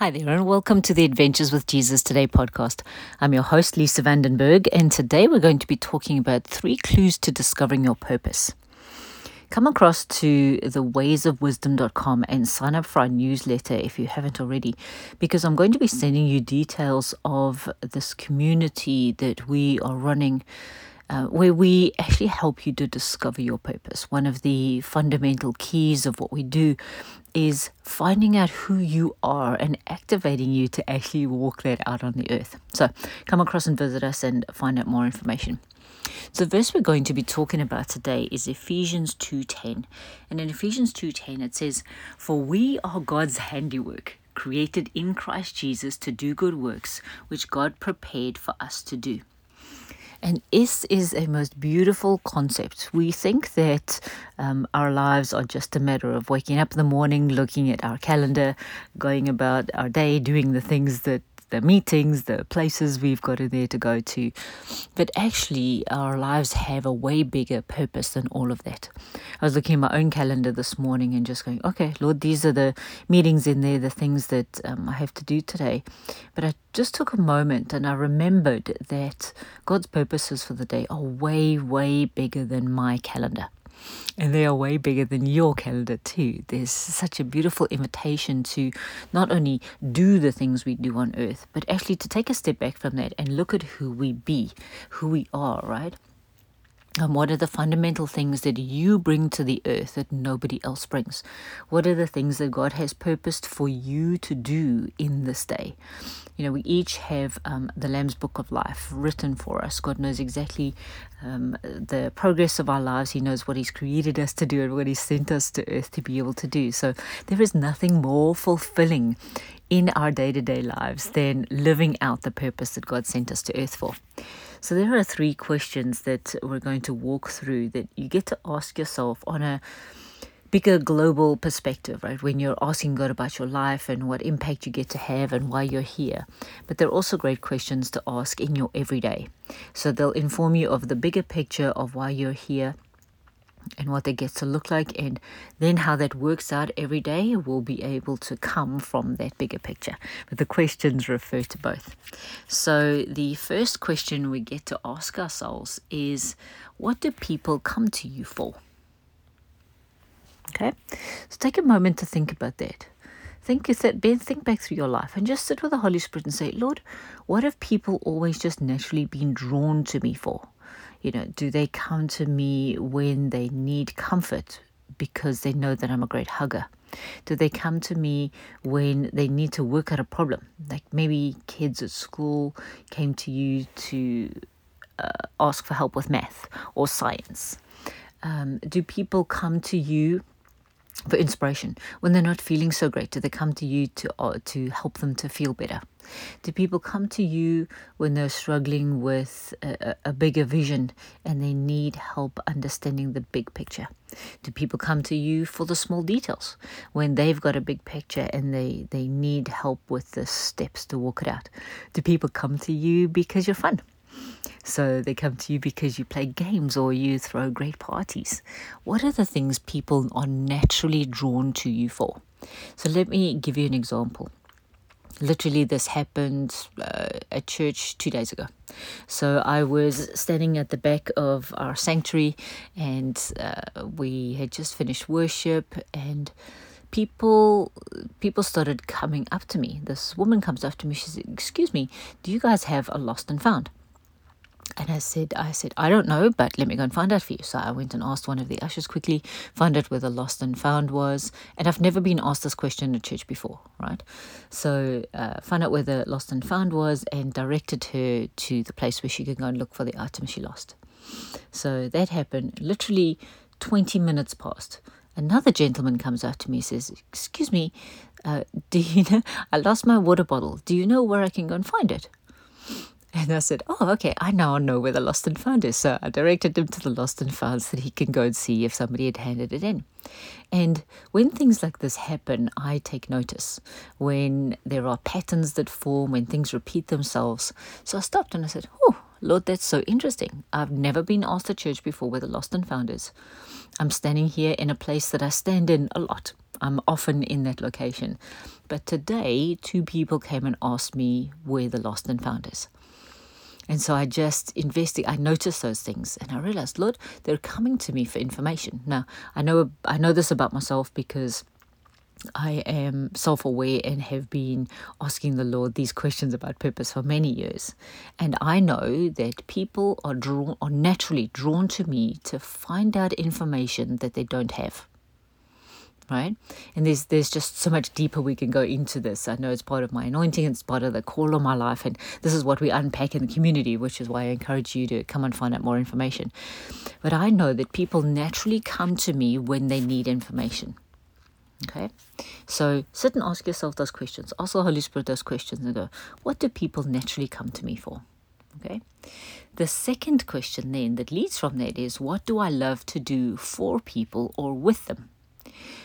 Hi there, and welcome to the Adventures with Jesus Today podcast. I'm your host, Lisa Vandenberg, and today we're going to be talking about three clues to discovering your purpose. Come across to the waysofwisdom.com and sign up for our newsletter if you haven't already, because I'm going to be sending you details of this community that we are running uh, where we actually help you to discover your purpose. One of the fundamental keys of what we do is finding out who you are and activating you to actually walk that out on the earth. So come across and visit us and find out more information. So the verse we're going to be talking about today is Ephesians 2:10. And in Ephesians 2:10 it says, "For we are God's handiwork, created in Christ Jesus to do good works, which God prepared for us to do." And this is a most beautiful concept. We think that um, our lives are just a matter of waking up in the morning, looking at our calendar, going about our day, doing the things that the meetings, the places we've got in there to go to. But actually, our lives have a way bigger purpose than all of that. I was looking at my own calendar this morning and just going, okay, Lord, these are the meetings in there, the things that um, I have to do today. But I just took a moment and I remembered that God's purposes for the day are way, way bigger than my calendar. And they are way bigger than your calendar, too. There's such a beautiful invitation to not only do the things we do on earth, but actually to take a step back from that and look at who we be, who we are, right? And what are the fundamental things that you bring to the earth that nobody else brings? What are the things that God has purposed for you to do in this day? You know, we each have um, the Lamb's Book of Life written for us. God knows exactly um, the progress of our lives. He knows what He's created us to do and what He sent us to earth to be able to do. So there is nothing more fulfilling in our day to day lives than living out the purpose that God sent us to earth for. So there are three questions that we're going to walk through that you get to ask yourself on a bigger global perspective, right? When you're asking God about your life and what impact you get to have and why you're here. But they're also great questions to ask in your everyday. So they'll inform you of the bigger picture of why you're here and what that gets to look like, and then how that works out every day will be able to come from that bigger picture. But the questions refer to both. So, the first question we get to ask ourselves is what do people come to you for? Okay, so take a moment to think about that. Think that Ben, think back through your life and just sit with the Holy Spirit and say, Lord, what have people always just naturally been drawn to me for? You know, do they come to me when they need comfort because they know that I'm a great hugger? Do they come to me when they need to work out a problem? Like maybe kids at school came to you to uh, ask for help with math or science. Um, do people come to you for inspiration when they're not feeling so great? Do they come to you to uh, to help them to feel better? Do people come to you when they're struggling with a, a, bigger vision and they need help understanding the big picture? Do people come to you for the small details when they've got a big picture and they, they need help with the steps to walk it out? Do people come to you because you're fun? So they come to you because you play games or you throw great parties. What are the things people are naturally drawn to you for? So let me give you an example. Literally this happened uh, at church two days ago. So i was standing at the back of our sanctuary and uh, we had just finished worship and people people started coming up to me. This woman comes up to me. She said excuse me do you guys have a lost and found and I said, I said, I don't know, but let me go and find out for you. So I went and asked one of the ushers quickly, found out where the lost and found was. And I've never been asked this question at church before, right? So uh, found out where the lost and found was and directed her to the place where she could go and look for the item she lost. So that happened literally 20 minutes past. Another gentleman comes up to me and says, Excuse me, uh, do you know, I lost my water bottle. Do you know where I can go and find it? And I said, Oh, okay, I now know where the lost and found is. So I directed him to the lost and found so that he can go and see if somebody had handed it in. And when things like this happen, I take notice. When there are patterns that form, when things repeat themselves. So I stopped and I said, Oh, Lord, that's so interesting. I've never been asked at church before where the lost and found is. I'm standing here in a place that I stand in a lot. I'm often in that location. But today, two people came and asked me where the lost and found is. And so I just invested. I noticed those things, and I realized, Lord, they're coming to me for information. Now I know I know this about myself because I am self aware and have been asking the Lord these questions about purpose for many years. And I know that people are drawn are naturally drawn to me to find out information that they don't have right? And there's there's just so much deeper we can go into this. I know it's part of my anointing, it's part of the call of my life, and this is what we unpack in the community, which is why I encourage you to come and find out more information. But I know that people naturally come to me when they need information. Okay, so sit and ask yourself those questions. Ask the Holy Spirit those questions and go, what do people naturally come to me for? Okay. The second question then that leads from that is, what do I love to do for people or with them?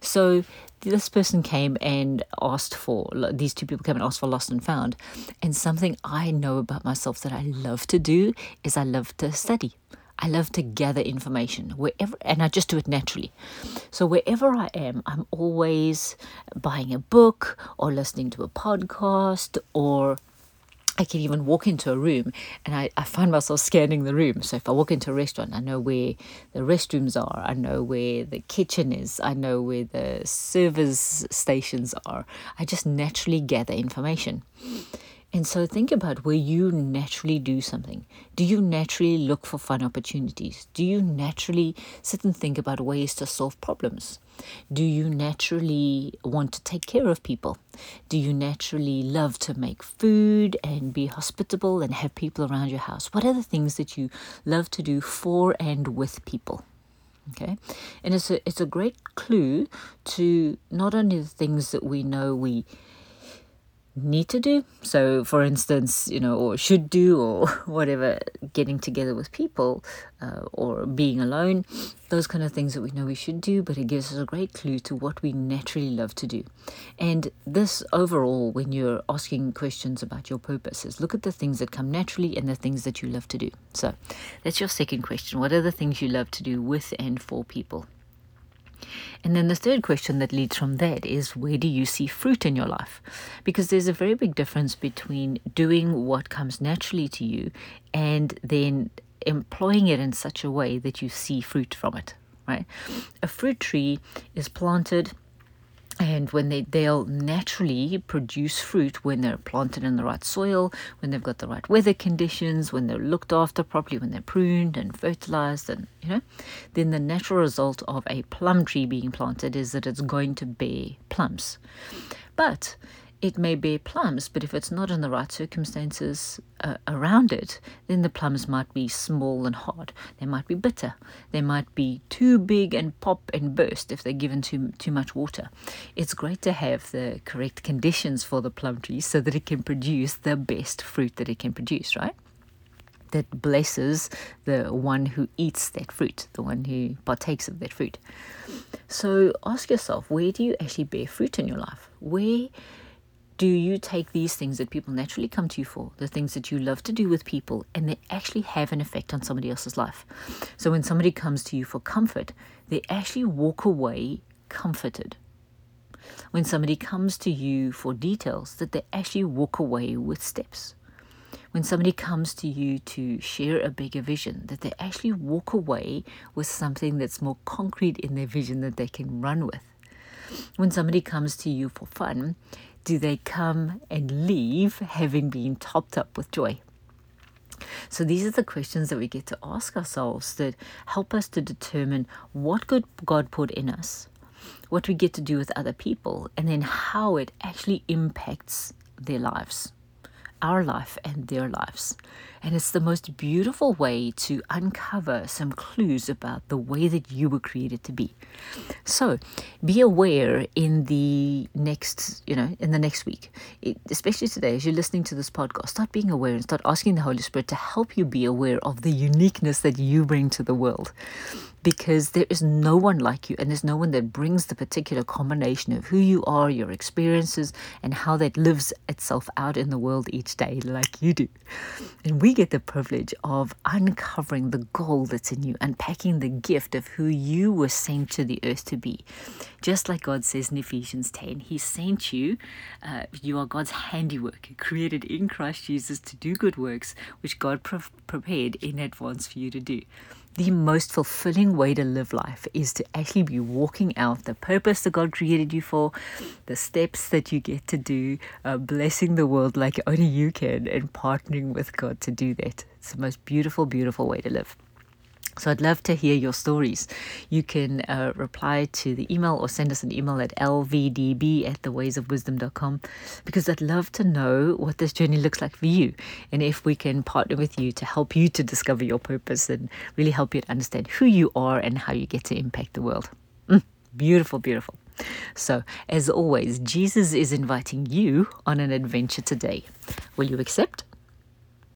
So this person came and asked for these two people came and asked for lost and found. And something i know about myself that i love to do is i love to study. I love to gather information wherever and i just do it naturally. So wherever i am i'm always buying a book or listening to a podcast or I can even walk into a room and I, I find myself scanning the room. So if I walk into a restaurant, I know where the restrooms are, I know where the kitchen is, I know where the service stations are. I just naturally gather information. And so think about where you naturally do something. Do you naturally look for fun opportunities? Do you naturally sit and think about ways to solve problems? Do you naturally want to take care of people? Do you naturally love to make food and be hospitable and have people around your house? What are the things that you love to do for and with people? Okay, and it's a it's a great clue to not only the things that we know we need to do. So, for instance, you know, or should do, or whatever, getting together with people uh, or being alone, those kind of things that we know we should do, but it gives us a great clue to what we naturally love to do. And this overall, when you're asking questions about your purposes, look at the things that come naturally and the things that you love to do. So, that's your second question. What are the things you love to do with and for people? And then the third question that leads from that is where do you see fruit in your life? Because there's a very big difference between doing what comes naturally to you and then employing it in such a way that you see fruit from it, right? A fruit tree is planted and when they they'll naturally produce fruit when they're planted in the right soil when they've got the right weather conditions when they're looked after properly when they're pruned and fertilized and you know then the natural result of a plum tree being planted is that it's going to bear plums. But it may bear plums, but if it's not in the right circumstances uh, around it, then the plums might be small and hard. They might be bitter. They might be too big and pop and burst if they're given too too much water. It's great to have the correct conditions for the plum tree so that it can produce the best fruit that it can produce, right? That blesses the one who eats that fruit, the one who partakes of that fruit. So ask yourself, where do you actually bear fruit in your life? Where do you take these things that people naturally come to you for, the things that you love to do with people, and they actually have an effect on somebody else's life? So when somebody comes to you for comfort, they actually walk away comforted. When somebody comes to you for details, that they actually walk away with steps. When somebody comes to you to share a bigger vision, that they actually walk away with something that's more concrete in their vision that they can run with. When somebody comes to you for fun, do they come and leave having been topped up with joy? So these are the questions that we get to ask ourselves that help us to determine what good God put in us, what we get to do with other people, and then how it actually impacts their lives our life and their lives. And it's the most beautiful way to uncover some clues about the way that you were created to be. So be aware in the next, you know, in the next week, it, especially today, as you're listening to this podcast, start being aware and start asking the Holy Spirit to help you be aware of the uniqueness that you bring to the world. because there is no one like you and there's no one that brings the particular combination of who you are, your experiences, and how that lives itself out in the world each day like you do. And we get the privilege of uncovering the gold that's in you, unpacking the gift of who you were sent to the earth to be. Just like God says in Ephesians 10, He sent you, uh, you are God's handiwork, created in Christ Jesus to do good works, which God pre- prepared in advance for you to do the most fulfilling way to live life is to actually be walking out the purpose that God created you for, the steps that you get to do, uh, blessing the world like only you can, and partnering with God to do that. It's the most beautiful, beautiful way to live. So I'd love to hear your stories. You can uh, reply to the email or send us an email at lvdb at thewaysofwisdom.com because I'd love to know what this journey looks like for you and if we can partner with you to help you to discover your purpose and really help you to understand who you are and how you get to impact the world. Mm, beautiful, beautiful. So, as always, Jesus is inviting you on an adventure today. Will you accept?